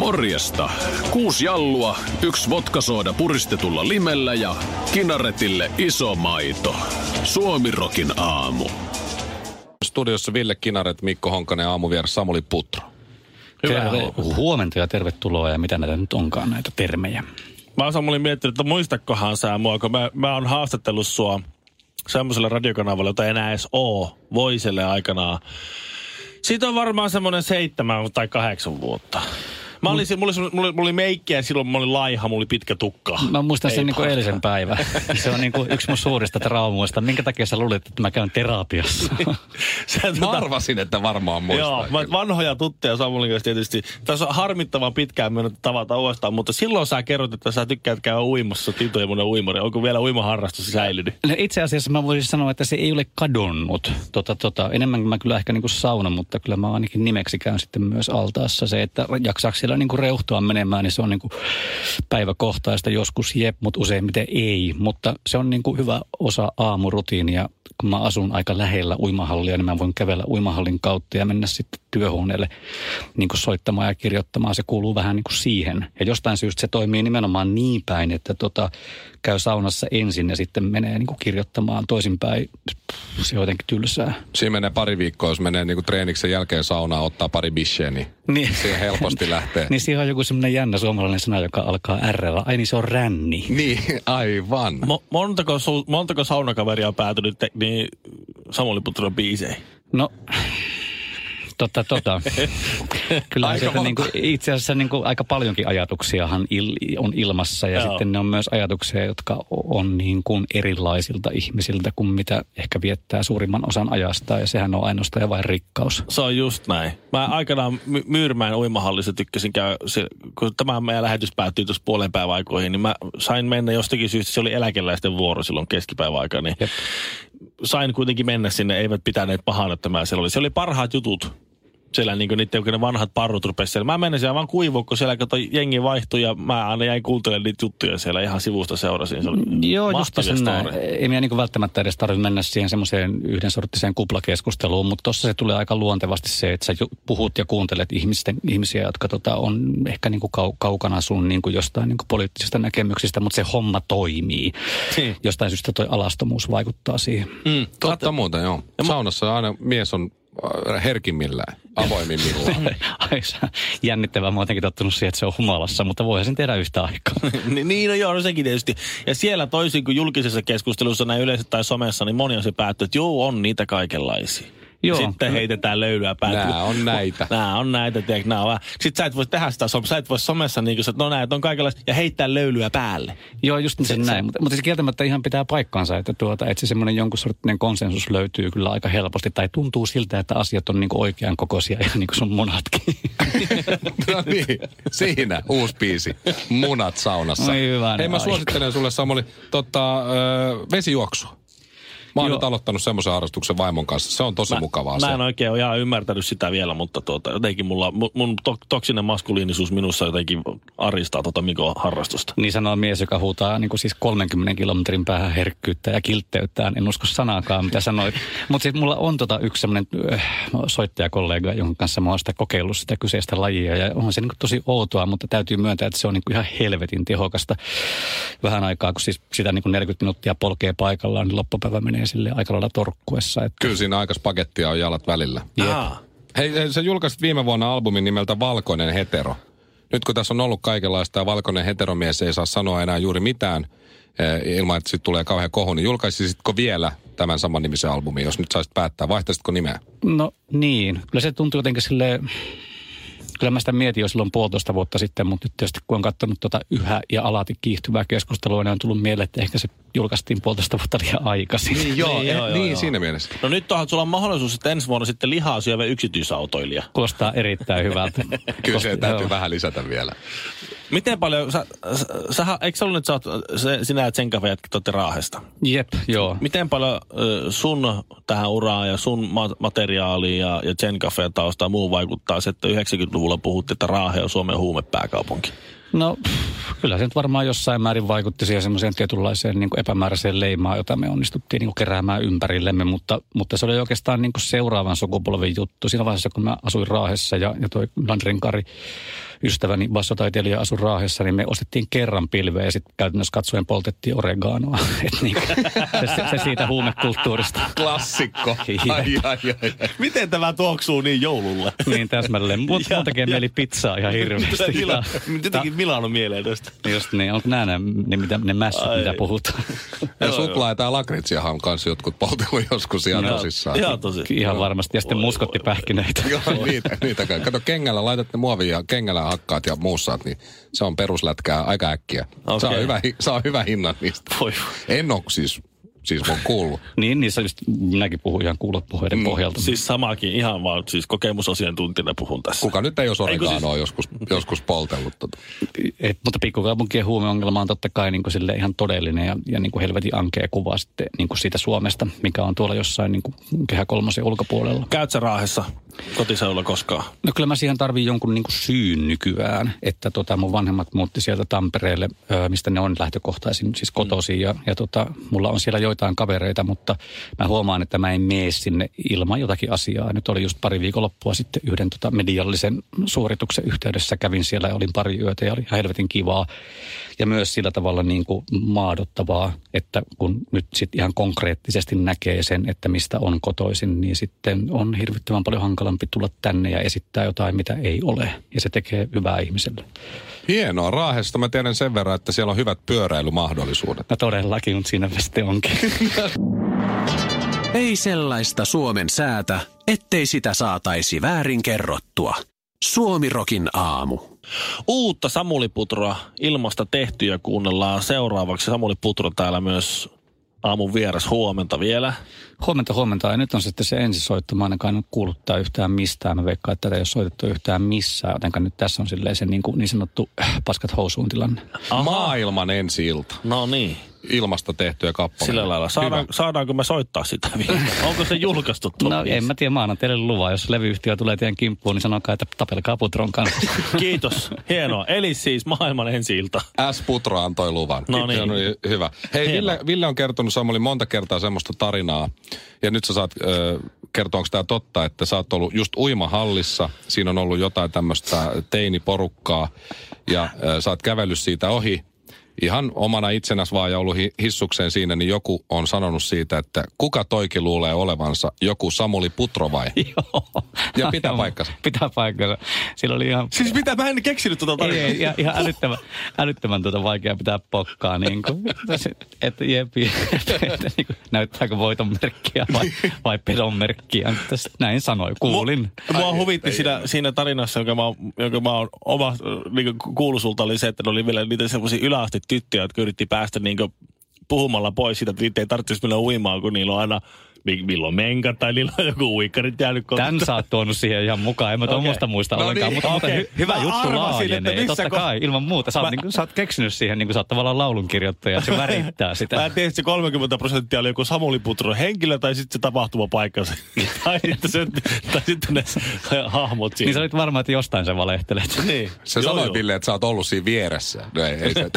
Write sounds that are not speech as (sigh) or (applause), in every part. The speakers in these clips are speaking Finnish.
Morjesta. Kuusi jallua, yksi vodkasooda puristetulla limellä ja kinaretille iso maito. Suomirokin aamu. Studiossa Ville Kinaret, Mikko Honkanen ja aamuvieras Samuli Putro. Terve, huomenta ja tervetuloa ja mitä näitä nyt onkaan näitä termejä. Mä oon Samuli miettinyt, että muistakohan sä mua, kun mä, mä oon haastatellut sua semmoiselle radiokanavalle, jota ei enää edes oo, Voiselle aikanaan. Siitä on varmaan semmoinen seitsemän tai kahdeksan vuotta. Mä olin, mulla, oli, mulla, oli, mulla oli meikkiä silloin, mä olin laiha, mulla oli pitkä tukka. Mä muistan sen Ei niin kuin paha. eilisen päivän. Se on niin kuin yksi mun suurista traumoista. Minkä takia sä luulit, että mä käyn terapiassa? (laughs) Sä, Mä tota- arvasin, että varmaan muistaa. Joo, mä, vanhoja tuttuja Samulin kanssa tietysti. Tässä on harmittavan pitkään mennyt tavata uudestaan, mutta silloin sä kerrot, että sä tykkäät käydä uimassa, Tito ja mun uimari. Onko vielä uimaharrastus säilynyt? No itse asiassa mä voisin sanoa, että se ei ole kadonnut. Tota, tota, enemmän mä kyllä ehkä niin kuin sauna, mutta kyllä mä ainakin nimeksi käyn sitten myös altaassa. Se, että jaksaako siellä niin kuin reuhtoa menemään, niin se on niin kuin päiväkohtaista. Joskus jep, mutta useimmiten ei. Mutta se on niin kuin hyvä osa aamurutiinia. Kun mä asun aika lähellä uimahallia, niin mä voin kävellä uimahallin kautta ja mennä sitten työhuoneelle niin kuin soittamaan ja kirjoittamaan. Se kuuluu vähän niin kuin siihen. Ja jostain syystä se toimii nimenomaan niin päin, että tota, käy saunassa ensin ja sitten menee niin kuin kirjoittamaan toisinpäin. Se on jotenkin tylsää. Siinä menee pari viikkoa, jos menee niinku treeniksen jälkeen saunaan, ottaa pari bisheä, niin, Niin. (laughs) siihen helposti lähtee. Niin siinä on joku semmoinen jännä suomalainen sana, joka alkaa r Ai niin se on ränni. Niin, aivan. Mo- montako, su- montako saunakaveria on päätynyt te- niin Samuli Putron biiseihin? No, tota, tota. (laughs) Kyllä Aika sieltä monta. niin kuin, itse asiassa niin kuin aika paljonkin ajatuksiahan il, on ilmassa ja Joo. sitten ne on myös ajatuksia, jotka on niin kuin erilaisilta ihmisiltä kuin mitä ehkä viettää suurimman osan ajasta ja sehän on ainoastaan ja vain rikkaus. Se on just näin. Mä aikanaan My- Myyrmäen uimahallissa tykkäsin käydä, se, kun tämä meidän lähetys päättyi tuossa puolen päivän aikoihin, niin mä sain mennä jostakin syystä, se oli eläkeläisten vuoro silloin keskipäivän aikaa, niin Jep. sain kuitenkin mennä sinne, eivät pitäneet pahana, että mä siellä oli. Se oli parhaat jutut. Siellä niin niiden, kun ne vanhat parrut rupesi siellä. Mä menin siellä vaan kuivuun, kun siellä kato, jengi vaihtui ja mä aina jäin kuuntelemaan niitä juttuja siellä ihan sivusta seurasin. Se oli Joo, just sen näin. Ei meidän niin välttämättä edes tarvitse mennä siihen semmoiseen yhden sorttiseen kuplakeskusteluun, mutta tuossa se tulee aika luontevasti se, että sä puhut ja kuuntelet ihmisten, ihmisiä, jotka tota, on ehkä niin kuin kau, kaukana sun niin kuin jostain niin kuin poliittisista näkemyksistä, mutta se homma toimii. Niin. Jostain syystä toi alastomuus vaikuttaa siihen. Mm, Totta muuten, joo. Saunassa aina mies on herkimmillään, avoimimmillaan. (laughs) Jännittävää. Mä oon jotenkin tottunut siihen, että se on humalassa, mutta voihan sen tehdä yhtä aikaa. (laughs) Ni- niin, no joo, no sekin tietysti. Ja siellä toisin kuin julkisessa keskustelussa näin yleisesti tai somessa, niin moni on se päätty, että joo, on niitä kaikenlaisia. Joo, Sitten kyllä. heitetään löylyä päälle. Nää on näitä. Nää on näitä, tiedätkö, nää on vähän. Sitten sä et voi tehdä sitä, sä et voi somessa niin kuin, että no näitä on kaikenlaista, ja heittää löylyä päälle. Joo, just sen näin. Mutta, mutta se kieltämättä ihan pitää paikkaansa, että, tuota, että se semmoinen jonkun sorttinen konsensus löytyy kyllä aika helposti. Tai tuntuu siltä, että asiat on niin kuin oikean kokoisia, ihan niin kuin sun munatkin. (laughs) no niin, siinä uusi biisi. Munat saunassa. Oi hyvänen Hei, mä aika. suosittelen sulle Samuli tota, ö, vesijuoksua. Mä oon Joo. nyt aloittanut semmoisen harrastuksen vaimon kanssa. Se on tosi mukavaa. Mä se. en oikein ole ihan ymmärtänyt sitä vielä, mutta tuota, jotenkin mulla, mun, mun to, toksinen maskuliinisuus minussa jotenkin aristaa tota Mikon harrastusta. Niin sanoo mies, joka huutaa niin kuin siis 30 kilometrin päähän herkkyyttä ja kiltteyttään. En usko sanaakaan, mitä sanoit. Mutta sitten mulla on tota yksi semmoinen äh, soittajakollega, jonka kanssa mä oon sitä kokeillut sitä kyseistä lajia. Ja onhan se niin kuin tosi outoa, mutta täytyy myöntää, että se on niin kuin ihan helvetin tehokasta. Vähän aikaa, kun siis sitä niin kuin 40 minuuttia polkee paikallaan, niin loppupäivä menee sille aika lailla torkkuessa. Että Kyllä siinä aika spagettia on jalat välillä. Aa, Hei, hei, sä julkaisit viime vuonna albumin nimeltä Valkoinen hetero. Nyt kun tässä on ollut kaikenlaista ja valkoinen heteromies ei saa sanoa enää juuri mitään eh, ilman, että sitten tulee kauhean kohu, niin julkaisisitko vielä tämän saman nimisen albumin, jos nyt saisit päättää? Vaihtaisitko nimeä? No niin, kyllä se tuntuu jotenkin sille kyllä mä sitä mietin jo silloin puolitoista vuotta sitten, mutta nyt tietysti kun on katsonut tuota yhä ja alati kiihtyvää keskustelua, niin on tullut mieleen, että ehkä se julkaistiin puolitoista vuotta liian aikaisin. Niin, joo, Niin, joo, joo, niin joo. siinä mielessä. No nyt onhan sulla on mahdollisuus, että ensi vuonna sitten lihaa syövä yksityisautoilija. Kuulostaa erittäin hyvältä. (laughs) Kyllä se täytyy joo. vähän lisätä vielä. Miten paljon, sä, sä, sä eikö sä ollut, että sä oot, se, sinä ja Tsenkafe jätkät olette Raahesta? Jep, joo. Miten paljon sun tähän uraan ja sun ma- materiaaliin ja, ja Tsenkafe tausta ja muu vaikuttaa se, että 90-luvulla puhuttiin, että Raahe on Suomen huumepääkaupunki? No pff, kyllä se nyt varmaan jossain määrin vaikutti siihen semmoiseen tietynlaiseen niin kuin epämääräiseen leimaan, jota me onnistuttiin niin kuin keräämään ympärillemme, mutta, mutta se oli oikeastaan niin kuin seuraavan sukupolven juttu. Siinä vaiheessa, kun mä asuin Raahessa ja, ja toi Landrin Kari, ystäväni bassotaiteilija asui Raahessa, niin me ostettiin kerran pilveä ja sitten käytännössä katsoen poltettiin oreganoa. (laughs) Et niin, se, se, se, siitä huumekulttuurista. Klassikko. Ai, ai, ai. Miten tämä tuoksuu niin joululle? Niin täsmälleen. Mut, Ja- mun tekee ja- mieli pizzaa ihan hirveästi. Mila, jotenkin Milano mieleen tästä. Just niin, onko nämä ne, ne, mitä, ne mässyt, Ai. mitä puhutaan? Ja suklaa ja tää lakritsiahan on kanssa jotkut poltellut joskus ihan Ihan- tosissaan. Ihan tosi. Ihan varmasti. Ja sitten muskottipähkinöitä. Joo, niitä, niitä kai. Kato, kengällä laitat ne muovia ja kengällä hakkaat ja muussaat, niin se on peruslätkää aika äkkiä. Okei. Saa, hyvä, saa hyvä hinnan niistä. Voi. En oo siis, siis mun kuullut. (laughs) Niin, niissä just minäkin puhun ihan kuulopuheiden Mm, pohjalta. Siis samakin, ihan vaan siis kokemusasiantuntijana puhun tässä. Kuka nyt ei ole Ei, kun siis- oreganoa joskus, joskus poltellut tota. Et, mutta pikkukaupunkien huumeongelma on totta kai niin kuin sille ihan todellinen ja, ja niin kuin helvetin ankea kuva sitten niin kuin siitä Suomesta, mikä on tuolla jossain niin kuin kehä kolmosen ulkopuolella. Käyt sä Raahessa kotiseudulla koskaan? No kyllä mä siihen tarviin jonkun niin kuin syyn nykyään, että tota mun vanhemmat muutti sieltä Tampereelle, mistä ne on lähtökohtaisin, siis kotoisin ja, ja tota, mulla on siellä joitain kavereita, mutta mä huomaan, että mä en mene sinne ilman jotakin asiaa. Nyt oli just pari viikonloppua sitten yhden tota mediallisen suorituksen yhteydessä, kävin siellä ja olin pari yötä ja oli helvetin kivaa. Ja myös sillä tavalla niin kuin maadottavaa, että kun nyt sitten ihan konkreettisesti näkee sen, että mistä on kotoisin, niin sitten on hirvittävän paljon hankalampi tulla tänne ja esittää jotain, mitä ei ole. Ja se tekee hyvää ihmiselle. Hienoa. Raahesta mä tiedän sen verran, että siellä on hyvät pyöräilymahdollisuudet. No todellakin, mutta siinä sitten onkin. (laughs) Ei sellaista Suomen säätä, ettei sitä saataisi väärin kerrottua. Suomirokin aamu. Uutta Samuli Putroa ilmasta tehtyä kuunnellaan seuraavaksi. Samuli Putro täällä myös aamun vieras huomenta vielä. Huomenta, huomenta. Ja nyt on sitten se ensisoitto. Mä ainakaan en tää yhtään mistään. Mä veikkaan, että tätä ei ole soitettu yhtään missään. Jotenka nyt tässä on silleen se niin, kuin, niin sanottu äh, paskat housuun tilanne. Aha. Maailman ensi ilta. No niin, Ilmasta tehtyä kappale. sillä lailla. Saadaan, Hyvä. saadaanko me soittaa sitä vielä? (laughs) Onko se julkaistu tuo No biisi? en mä tiedä, mä annan teille luvan. Jos levyyhtiö tulee teidän kimppuun, niin sanokaa, että tapelkaa Putron kanssa. (laughs) Kiitos, hienoa. Eli siis maailman ensi ilta. S. Putra antoi luvan. No niin. Se on hyvä. Hei. Ville, Ville on kertonut Samuli monta kertaa semmoista tarinaa. Ja nyt sä saat ö, kertoa, onko tämä totta, että sä oot ollut just uimahallissa. Siinä on ollut jotain tämmöistä teiniporukkaa. Ja ö, sä oot kävellyt siitä ohi. Ihan omana itsenäs vaan ja ollut hi- hissukseen siinä, niin joku on sanonut siitä, että kuka toikin luulee olevansa joku Samuli Putro vai? (laughs) Joo. Ja pitää paikkansa. Pitää paikkansa. Sillä oli ihan... Siis mitä, mä en keksinyt tuota Ei, tarinaa. ei, ihan, ihan älyttömän, älyttömän tuota vaikea pitää pokkaa. Niin kuin, että jep, jep, että niin kuin, näyttääkö voiton merkkiä vai, vai pedon merkkiä. Näin sanoi, kuulin. Mua, mua huvitti siinä, siinä tarinassa, jonka mä, jonka mä oon oma niin kuullut sulta, oli se, että ne oli vielä niitä semmoisia yläaste tyttöjä, jotka yritti päästä niin puhumalla pois siitä, että niitä ei tarvitsisi mennä uimaan, kun niillä on aina milloin menkat tai niillä on (laughs) joku uikkarit jäänyt kotiin. Tän sä oot tuonut siihen ihan mukaan. En mä tuommoista muista No ollenkaan. niin, mutta, okei. hy, hyvä Mä juttu laajenee. missä Totta ko- kai, ilman muuta. Sä oot, Mä- niin kuin, sä oot keksinyt siihen, niin kuin sä oot tavallaan laulunkirjoittaja. Se värittää sitä. Mä en tiedä, että se 30 prosenttia oli joku Samuli Putron henkilö tai sitten se tapahtumapaikka. (laughs) tai, sitten se, tai sitten ne hahmot siinä. Niin sä olit varma, että jostain sä valehtelet. (laughs) niin. Se sanoi. Ville, että sä oot ollut siinä vieressä. No ei, ei se.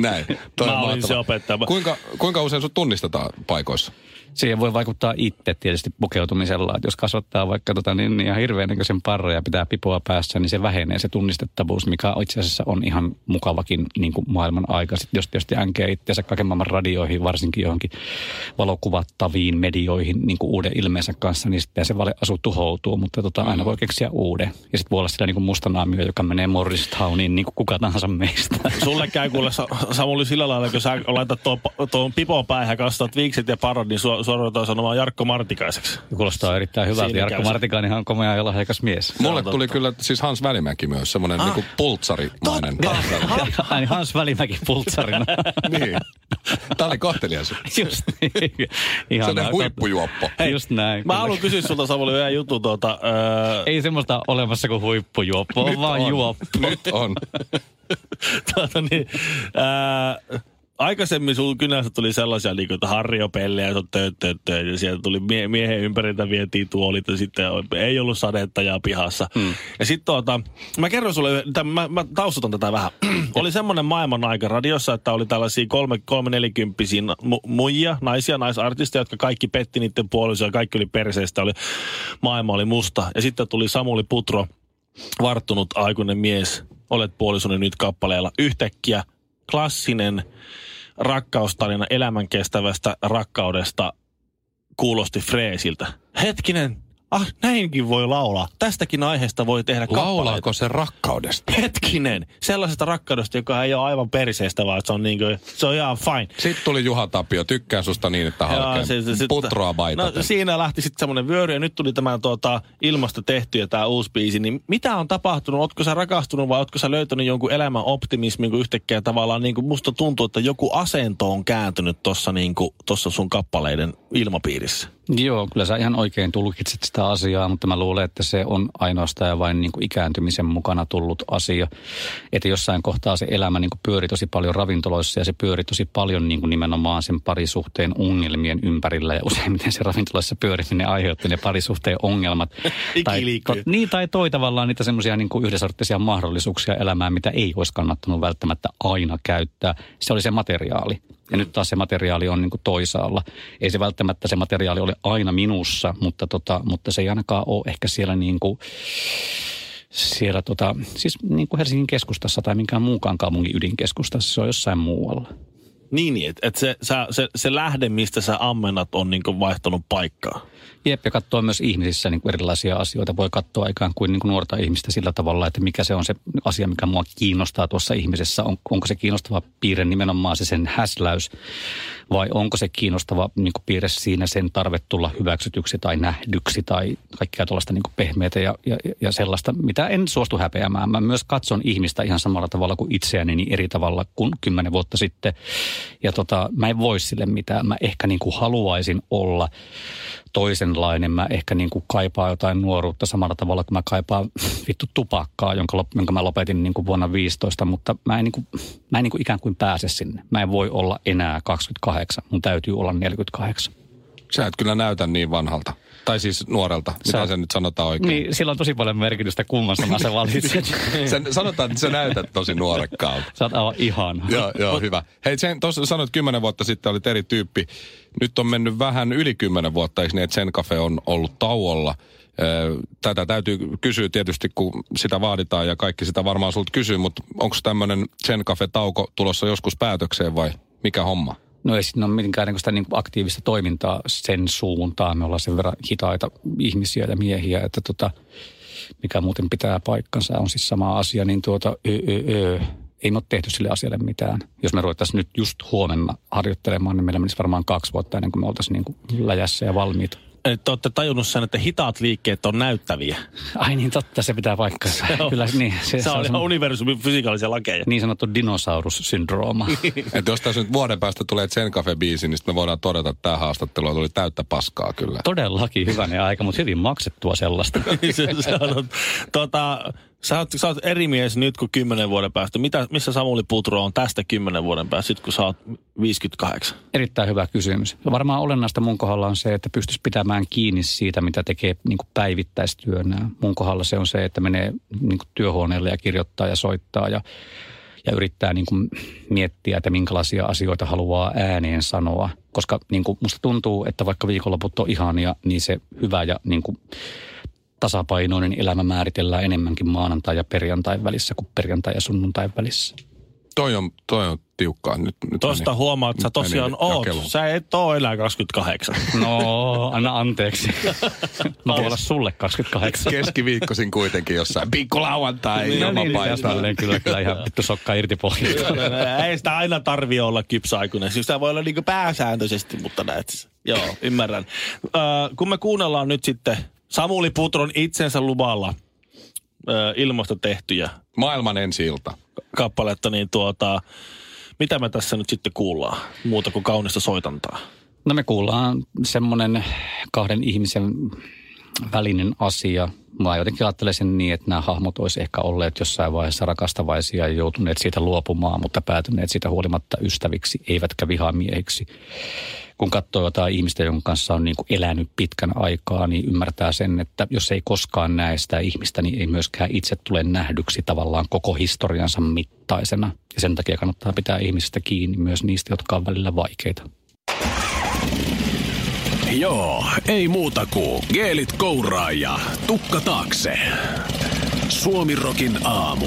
Näin. Toi on Mä olin se opettaja. Kuinka, kuinka usein sut tunnistetaan paikoissa? Siihen voi vaikuttaa itse tietysti pukeutumisella. Että jos kasvattaa vaikka tota, niin, niin ihan hirveän näköisen parran ja pitää pipoa päässä, niin se vähenee se tunnistettavuus, mikä itse asiassa on ihan mukavakin niin kuin maailman aika. Sitten jos tietysti änkee itseänsä kaiken maailman radioihin, varsinkin johonkin valokuvattaviin medioihin niin kuin uuden ilmeensä kanssa, niin sitten se valeasu tuhoutuu, mutta tota, aina voi keksiä uuden. Ja sitten voi olla sitä niin kuin mustanaamio, joka menee Morristowniin niin kuin kuka tahansa meistä. Sulle käy kuule Sa- Samuli sillä lailla, kun sä laitat tuon, tuon pipon päähän kastat viikset ja parot, niin sua, suoraan sanomaan Jarkko Martikaiseksi. Kuulostaa erittäin hyvältä. Siinä Jarkko. Martikainen on komea ja lahjakas mies. Mulle tuli totta. kyllä siis Hans Välimäki myös, semmoinen Ah. niinku pultsarimainen. Ai Hans Välimäki pultsarina. (laughs) niin. Tämä oli kohtelias. Just niin. Ihan Sellainen huippujuoppo. Just näin. Mä haluan kysyä sulta Samuli vielä juttu tuota... Öö, Ei semmoista olemassa kuin huippujuoppo, on vaan on. juoppo. Nyt on. (laughs) tuota niin, ää, aikaisemmin sun kynästä tuli sellaisia, niin kuin, että pelle ja tööt, ja sieltä tuli mie- miehen ympäriltä vietiin tuolit ja sitten ei ollut sadetta ja pihassa. Mm. Ja sitten tuota, mä kerron sulle, tämän- mä, mä taustutan tätä vähän. (clears throat) oli semmoinen maailman aika radiossa, että oli tällaisia kolme, kolme nelikymppisiä mu, muijia, naisia, naisartisteja, jotka kaikki petti niiden puolisoja, kaikki oli perseestä, oli, maailma oli musta. Ja sitten tuli Samuli Putro, varttunut aikuinen mies, olet puolisoni nyt kappaleella. Yhtäkkiä klassinen rakkaustarina elämän kestävästä rakkaudesta kuulosti Freesiltä. Hetkinen, ah näinkin voi laulaa. Tästäkin aiheesta voi tehdä kappaleita. Laulaako se rakkaudesta? Hetkinen, sellaisesta rakkaudesta, joka ei ole aivan perseestä, vaan se on, niin kuin, se on ihan fine. Sitten tuli Juha Tapio, tykkään susta niin, että halkeen. Putroa baitaten. No siinä lähti sitten semmoinen vyöry ja nyt tuli tämä tuota, ilmasta tehty ja tämä uusi biisi. Niin mitä on tapahtunut? Ootko sä rakastunut vai ootko sä löytänyt jonkun elämän optimismin, kun yhtäkkiä tavallaan niin kuin musta tuntuu, että joku asento on kääntynyt tuossa niin kuin, tossa sun kappaleiden ilmapiirissä? Joo, kyllä sä ihan oikein tulkitset sitä asiaa, mutta mä luulen, että se on ainoastaan ja vain niin kuin ikääntymisen mukana tullut asia. Että jossain kohtaa se elämä niin kuin pyöri tosi paljon ravintoloissa ja se pyöri tosi paljon niin kuin nimenomaan sen parisuhteen ongelmien ympärillä. Ja useimmiten se ravintoloissa pyöriminen aiheutti ne parisuhteen ongelmat. (laughs) tai, Ikiliikkuja. niin, tai toi tavallaan niitä semmoisia niin yhdensorttisia mahdollisuuksia elämään, mitä ei olisi kannattanut välttämättä aina käyttää. Se oli se materiaali. Ja nyt taas se materiaali on niin kuin toisaalla. Ei se välttämättä se materiaali ole aina minussa, mutta, tota, mutta se ei ainakaan ole ehkä siellä niin kuin, siellä tota, siis niin kuin Helsingin keskustassa tai minkään muukaan kaupungin ydinkeskustassa. Se on jossain muualla. Niin, niin että et se, se, se lähde, mistä sä ammennat, on niin vaihtanut paikkaa. Jep, katsoo myös ihmisissä niin kuin erilaisia asioita. Voi katsoa ikään kuin, niin kuin nuorta ihmistä sillä tavalla, että mikä se on se asia, mikä mua kiinnostaa tuossa ihmisessä. On, onko se kiinnostava piirre nimenomaan se sen häsläys, vai onko se kiinnostava niin kuin piirre siinä sen tarve tulla hyväksytyksi tai nähdyksi tai kaikkea tuollaista niin pehmeitä ja, ja, ja sellaista, mitä en suostu häpeämään. Mä myös katson ihmistä ihan samalla tavalla kuin itseäni, niin eri tavalla kuin kymmenen vuotta sitten. Ja tota, mä en voi sille mitään. Mä ehkä niin kuin haluaisin olla toisenlainen. Mä ehkä niin kuin kaipaan jotain nuoruutta samalla tavalla kuin mä kaipaan (laughs) vittu tupakkaa, jonka, jonka mä lopetin niin kuin vuonna 15, mutta mä en, niin kuin, mä en niin kuin ikään kuin pääse sinne. Mä en voi olla enää 28, mun täytyy olla 48. Sä et kyllä näytä niin vanhalta. Tai siis nuorelta. Mitä Sä- se nyt sanotaan oikein? Niin, sillä on tosi paljon merkitystä, kumman sanan sä valitset. (laughs) Sen, sanotaan, että sä näytät tosi nuorekkaalta. Sä oot aivan ihana. joo, joo, hyvä. Hei, sen tuossa sanoit kymmenen vuotta sitten olit eri tyyppi. Nyt on mennyt vähän yli kymmenen vuotta, eikö niin, että Zen Cafe on ollut tauolla. Tätä täytyy kysyä tietysti, kun sitä vaaditaan ja kaikki sitä varmaan sulta kysyy, mutta onko tämmöinen Zen Cafe-tauko tulossa joskus päätökseen vai mikä homma? No ei siinä ole mitenkään niin sitä niin kuin aktiivista toimintaa sen suuntaan. Me ollaan sen verran hitaita ihmisiä ja miehiä, että tota, mikä muuten pitää paikkansa on siis sama asia, niin tuota, ö, ö, ö, ei me ole tehty sille asialle mitään. Jos me ruvettaisiin nyt just huomenna harjoittelemaan, niin meillä menisi varmaan kaksi vuotta ennen kuin me oltaisiin niin kuin läjässä ja valmiita. Että olette tajunnut sen, että hitaat liikkeet on näyttäviä. Ai niin totta, se pitää paikkansa. Se on- Kyllä, niin, Se, se on ihan semmoinen universumin fysikaalisia lakeja. niin sanottu dinosaurussyndrooma. (laughs) Että jos tässä nyt vuoden päästä tulee Zen Cafe-biisi, niin sitten me voidaan todeta, että tämä haastattelu oli täyttä paskaa kyllä. Todellakin hyvänen aika, mutta hyvin maksettua sellaista. (laughs) se, se on, tota, sä, oot, sä oot eri mies nyt kuin kymmenen vuoden päästä. Mitä, missä Samuli Putro on tästä kymmenen vuoden päästä, sit kun sä oot 58? Erittäin hyvä kysymys. Varmaan olennaista mun kohdalla on se, että pystyisi pitämään kiinni siitä, mitä tekee niin päivittäistyönä. Mun kohdalla se on se, että menee niin työhuoneelle ja kirjoittaa ja soittaa ja, ja yrittää niin miettiä, että minkälaisia asioita haluaa ääneen sanoa. Koska niin musta tuntuu, että vaikka viikonloput on ihania, niin se hyvä ja niin tasapainoinen elämä määritellään enemmänkin maanantai ja perjantai välissä kuin perjantai ja sunnuntai välissä. Toi on, toi on tiukkaa. Nyt, nyt Tosta meni- huomaat, että sä tosiaan oot. jakeluun. Sä et oo enää 28. No, anna anteeksi. (laughs) Mä voin olla sulle 28. Keskiviikkoisin kuitenkin jossain pikkulauantai No ilman niin, paistaa. täsmälleen kyllä, kyllä ihan vittu sokka irti pohjasta. (laughs) Ei sitä aina tarvi olla kypsäaikuinen. Siis sitä voi olla niinku pääsääntöisesti, mutta näet. Joo, ymmärrän. Ö, kun me kuunnellaan nyt sitten Samuli Putron itsensä luvalla ö, ilmasta tehtyjä Maailman ensi ilta. kappaletta, niin tuota, mitä me tässä nyt sitten kuullaan muuta kuin kaunista soitantaa? No me kuullaan semmoinen kahden ihmisen välinen asia. Mä jotenkin ajattelen sen niin, että nämä hahmot olisi ehkä olleet jossain vaiheessa rakastavaisia ja joutuneet siitä luopumaan, mutta päätyneet siitä huolimatta ystäviksi, eivätkä vihamiehiksi. Kun katsoo jotain ihmistä, jonka kanssa on niin kuin elänyt pitkän aikaa, niin ymmärtää sen, että jos ei koskaan näe sitä ihmistä, niin ei myöskään itse tule nähdyksi tavallaan koko historiansa mittaisena. Ja sen takia kannattaa pitää ihmisistä kiinni myös niistä, jotka on välillä vaikeita. Joo, ei muuta kuin geelit kouraa ja tukka taakse. Suomirokin aamu.